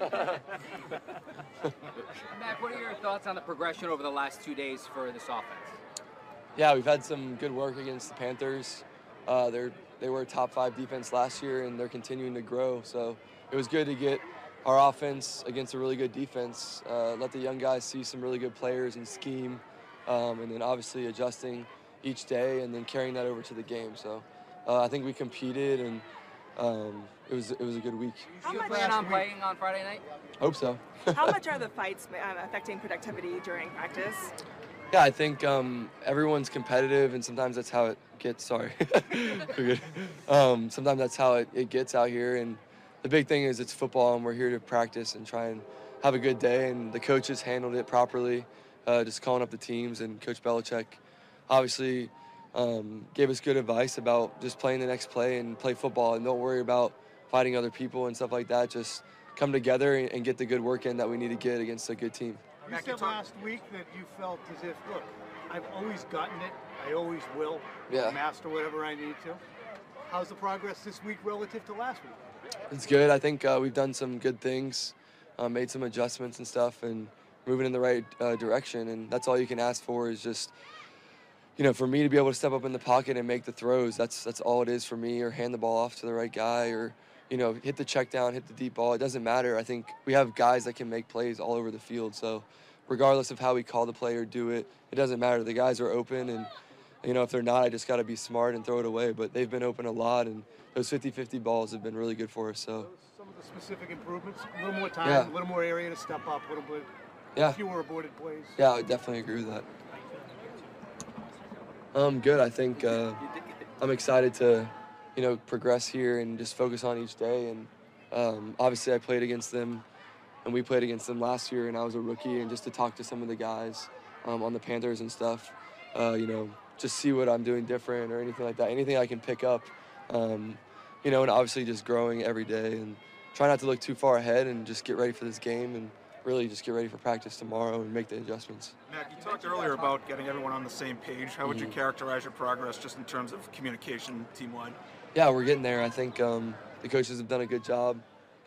Mac, what are your thoughts on the progression over the last two days for this offense? Yeah, we've had some good work against the Panthers. Uh, they're they were a top five defense last year, and they're continuing to grow. So it was good to get our offense against a really good defense. Uh, let the young guys see some really good players and scheme, um, and then obviously adjusting each day and then carrying that over to the game. So uh, I think we competed and um, it was it was a good week. Do you plan on playing on Friday night? Hope so. How much are the fights um, affecting productivity during practice? Yeah, I think um, everyone's competitive, and sometimes that's how it gets. Sorry, good. Um, sometimes that's how it, it gets out here, and the big thing is it's football, and we're here to practice and try and have a good day. And the coaches handled it properly, uh, just calling up the teams, and Coach Belichick obviously um, gave us good advice about just playing the next play and play football, and don't worry about fighting other people and stuff like that. Just come together and, and get the good work in that we need to get against a good team. You said last week that you felt as if, look, I've always gotten it. I always will. Yeah. Master whatever I need to. How's the progress this week relative to last week? It's good. I think uh, we've done some good things, uh, made some adjustments and stuff, and moving in the right uh, direction. And that's all you can ask for is just, you know, for me to be able to step up in the pocket and make the throws. That's that's all it is for me, or hand the ball off to the right guy, or you know, hit the check down, hit the deep ball. It doesn't matter. I think we have guys that can make plays all over the field. So, regardless of how we call the play or do it, it doesn't matter. The guys are open, and you know, if they're not, I just got to be smart and throw it away. But they've been open a lot, and those 50-50 balls have been really good for us. So, some of the specific improvements, a little more time, Yeah. a little more area to step up, a little bit yeah, fewer aborted plays. yeah, I definitely agree with that. Um, good. I think uh, I'm excited to, you know, progress here and just focus on each day. And um, obviously, I played against them, and we played against them last year, and I was a rookie. And just to talk to some of the guys um, on the Panthers and stuff, uh, you know, just see what I'm doing different or anything like that. Anything I can pick up, um, you know, and obviously just growing every day and try not to look too far ahead and just get ready for this game and really just get ready for practice tomorrow and make the adjustments. Mac, you talked earlier about getting everyone on the same page. How would you characterize your progress just in terms of communication team wide? Yeah, we're getting there. I think um, the coaches have done a good job,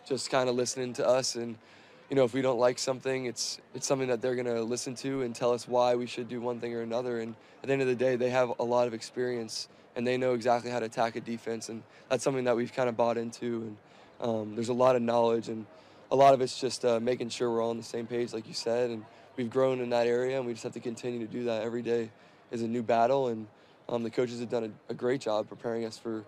just kind of listening to us. And you know, if we don't like something, it's it's something that they're gonna listen to and tell us why we should do one thing or another. And at the end of the day, they have a lot of experience and they know exactly how to attack a defense. And that's something that we've kind of bought into. And um, there's a lot of knowledge and a lot of it's just uh, making sure we're all on the same page, like you said. And we've grown in that area, and we just have to continue to do that every day. Is a new battle, and um, the coaches have done a, a great job preparing us for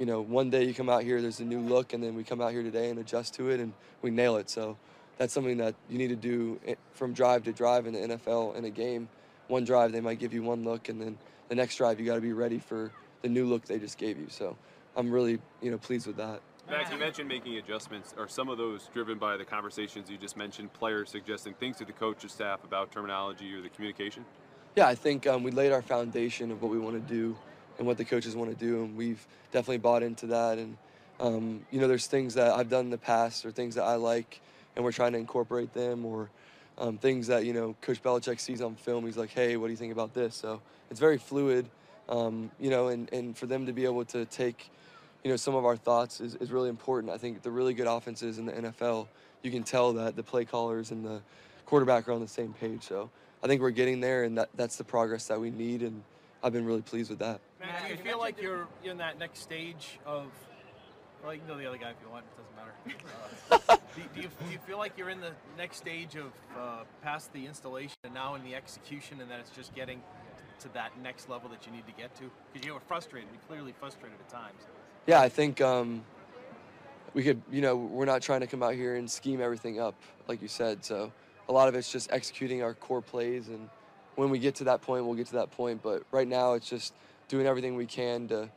you know, one day you come out here, there's a new look, and then we come out here today and adjust to it, and we nail it. So that's something that you need to do from drive to drive in the NFL in a game. One drive, they might give you one look, and then the next drive, you got to be ready for the new look they just gave you. So I'm really, you know, pleased with that. Mac, you mentioned making adjustments. Are some of those driven by the conversations you just mentioned, players suggesting things to the coach's staff about terminology or the communication? Yeah, I think um, we laid our foundation of what we want to do and what the coaches want to do, and we've definitely bought into that. And um, you know, there's things that I've done in the past or things that I like, and we're trying to incorporate them, or um, things that you know Coach Belichick sees on film. He's like, "Hey, what do you think about this?" So it's very fluid, um, you know, and, and for them to be able to take, you know, some of our thoughts is, is really important. I think the really good offenses in the NFL, you can tell that the play callers and the quarterback are on the same page. So I think we're getting there, and that, that's the progress that we need, and I've been really pleased with that. Matt, do you feel like you're in that next stage of? Well, you can go the other guy if you want. It doesn't matter. Uh, do, do, you, do you feel like you're in the next stage of uh, past the installation and now in the execution, and that it's just getting to that next level that you need to get to? Because you were frustrated, you're clearly frustrated at times. Yeah, I think um, we could, you know, we're not trying to come out here and scheme everything up, like you said. So a lot of it's just executing our core plays. And when we get to that point, we'll get to that point. But right now, it's just doing everything we can to,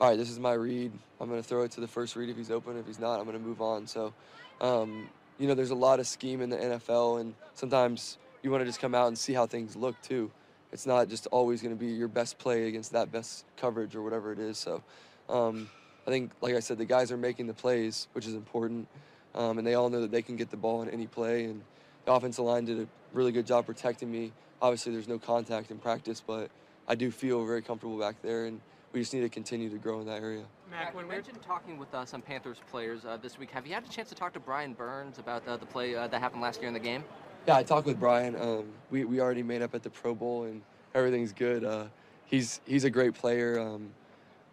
all right, this is my read. I'm going to throw it to the first read if he's open. If he's not, I'm going to move on. So, um, you know, there's a lot of scheme in the NFL. And sometimes you want to just come out and see how things look, too. It's not just always going to be your best play against that best coverage or whatever it is. So, um, I think, like I said, the guys are making the plays, which is important, um, and they all know that they can get the ball in any play. And the offensive line did a really good job protecting me. Obviously, there's no contact in practice, but I do feel very comfortable back there, and we just need to continue to grow in that area. Mac, you mentioned talking with uh, some Panthers players uh, this week. Have you had a chance to talk to Brian Burns about uh, the play uh, that happened last year in the game? Yeah, I talked with Brian. Um, we, we already made up at the Pro Bowl and everything's good. Uh, he's he's a great player, um,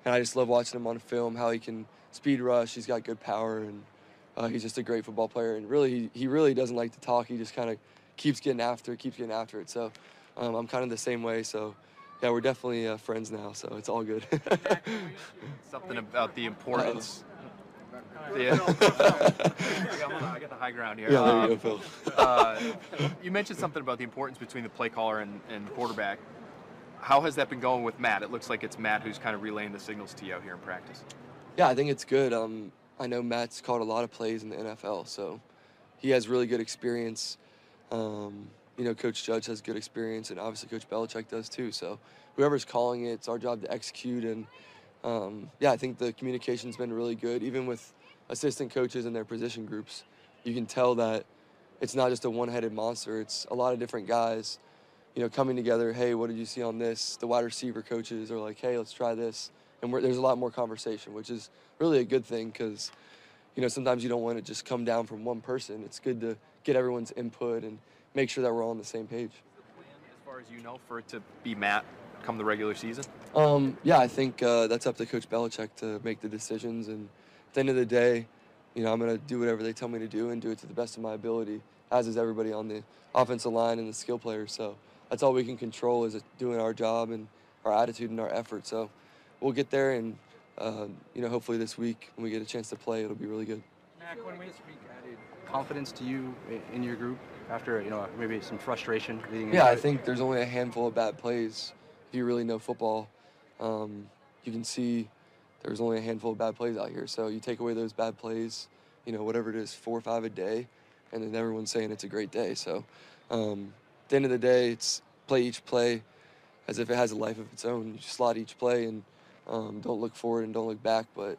and I just love watching him on film. How he can speed rush. He's got good power, and uh, he's just a great football player. And really, he, he really doesn't like to talk. He just kind of keeps getting after it, keeps getting after it. So um, I'm kind of the same way. So yeah, we're definitely uh, friends now. So it's all good. Something about the importance. Yeah. I got the high ground here. yeah, there Um, you go, Phil. uh, you mentioned something about the importance between the play caller and, and quarterback. How has that been going with Matt? It looks like it's Matt who's kind of relaying the signals to you out here in practice. Yeah, I think it's good. Um, I know Matt's called a lot of plays in the NFL, so he has really good experience. Um, you know, Coach Judge has good experience, and obviously Coach Belichick does too. So whoever's calling it, it's our job to execute. And um, yeah, I think the communication's been really good, even with assistant coaches and their position groups. You can tell that it's not just a one-headed monster. It's a lot of different guys, you know, coming together. Hey, what did you see on this? The wide receiver coaches are like, hey, let's try this, and we're, there's a lot more conversation, which is really a good thing because, you know, sometimes you don't want to just come down from one person. It's good to get everyone's input and make sure that we're all on the same page. As far as you know, for it to be Matt come the regular season? Um, yeah, I think uh, that's up to Coach Belichick to make the decisions. And at the end of the day, you know, I'm going to do whatever they tell me to do and do it to the best of my ability, as is everybody on the offensive line and the skill players. So that's all we can control is doing our job and our attitude and our effort. So we'll get there, and uh, you know, hopefully this week when we get a chance to play, it'll be really good. Mac, when we speak, added confidence to you in your group after you know maybe some frustration leading Yeah, I think there's only a handful of bad plays. If you really know football, um, you can see there's only a handful of bad plays out here. So you take away those bad plays, you know, whatever it is, four or five a day, and then everyone's saying it's a great day. So um, at the end of the day, it's play each play as if it has a life of its own. You slot each play and um, don't look forward and don't look back. But at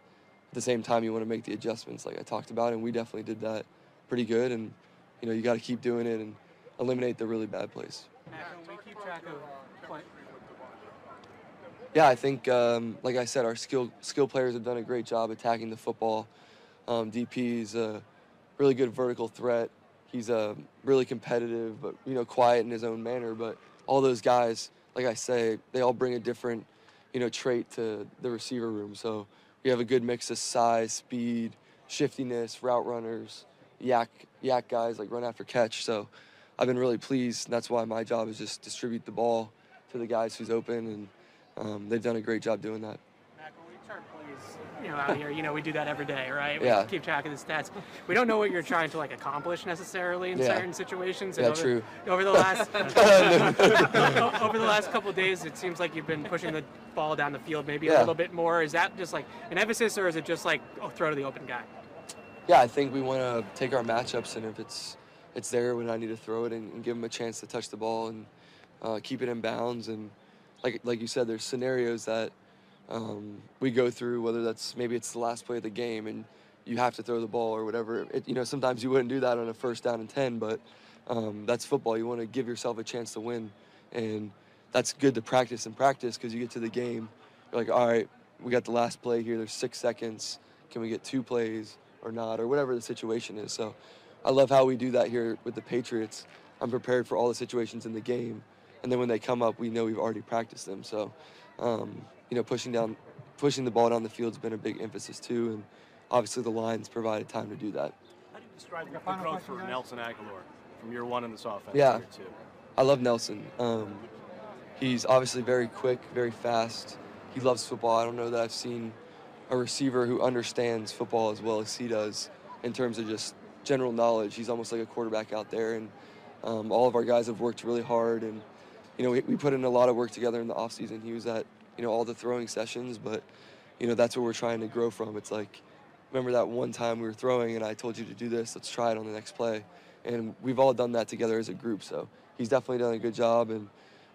the same time, you want to make the adjustments like I talked about, and we definitely did that pretty good. And you know, you got to keep doing it and eliminate the really bad plays. we keep track of play. Yeah, I think, um, like I said, our skill skill players have done a great job attacking the football. Um, DP is a really good vertical threat. He's uh, really competitive, but you know, quiet in his own manner. But all those guys, like I say, they all bring a different, you know, trait to the receiver room. So we have a good mix of size, speed, shiftiness, route runners, YAC YAC guys like run after catch. So I've been really pleased. That's why my job is just distribute the ball to the guys who's open and um, they've done a great job doing that. Mac, when we chart plays, you know, out here, you know, we do that every day, right? We Yeah. keep track of the stats. We don't know what you're trying to like accomplish necessarily in Yeah. certain situations. Yeah, over, true. Over the last over the last couple of days, it seems like you've been pushing the ball down the field maybe a little bit more. Is that just like an emphasis, or is it just like oh, throw to the open guy? Yeah, I think we want to take our matchups, and if it's it's there when I need to throw it and, and give them a chance to touch the ball and uh, keep it in bounds. And like like you said, there's scenarios that um, we go through, whether that's maybe it's the last play of the game and you have to throw the ball or whatever. It, you know, sometimes you wouldn't do that on a first down and ten, but um, that's football. You want to give yourself a chance to win, and that's good to practice and practice because you get to the game, you're like, all right, we got the last play here. There's six seconds. Can we get two plays or not, or whatever the situation is? So, I love how we do that here with the Patriots. I'm prepared for all the situations in the game, and then when they come up, we know we've already practiced them. So, um, you know, pushing down, pushing the ball down the field's been a big emphasis too, and obviously the lines provided time to do that. How do you describe the growth for Nelson Agholor from year one in this offense? Yeah. year two? I love Nelson. Um, he's obviously very quick, very fast. He loves football. I don't know that I've seen a receiver who understands football as well as he does in terms of just general knowledge. He's almost like a quarterback out there, and um, all of our guys have worked really hard. And you know, we, we put in a lot of work together in the offseason. He was at you know all the throwing sessions, but you know that's what we're trying to grow from. It's like remember that one time we were throwing and I told you to do this. Let's try it on the next play. And we've all done that together as a group. So he's definitely done a good job, and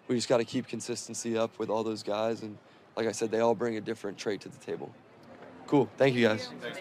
we just got to keep consistency up with all those guys. And like I said, they all bring a different trait to the table. Cool. Thank you guys. Thanks.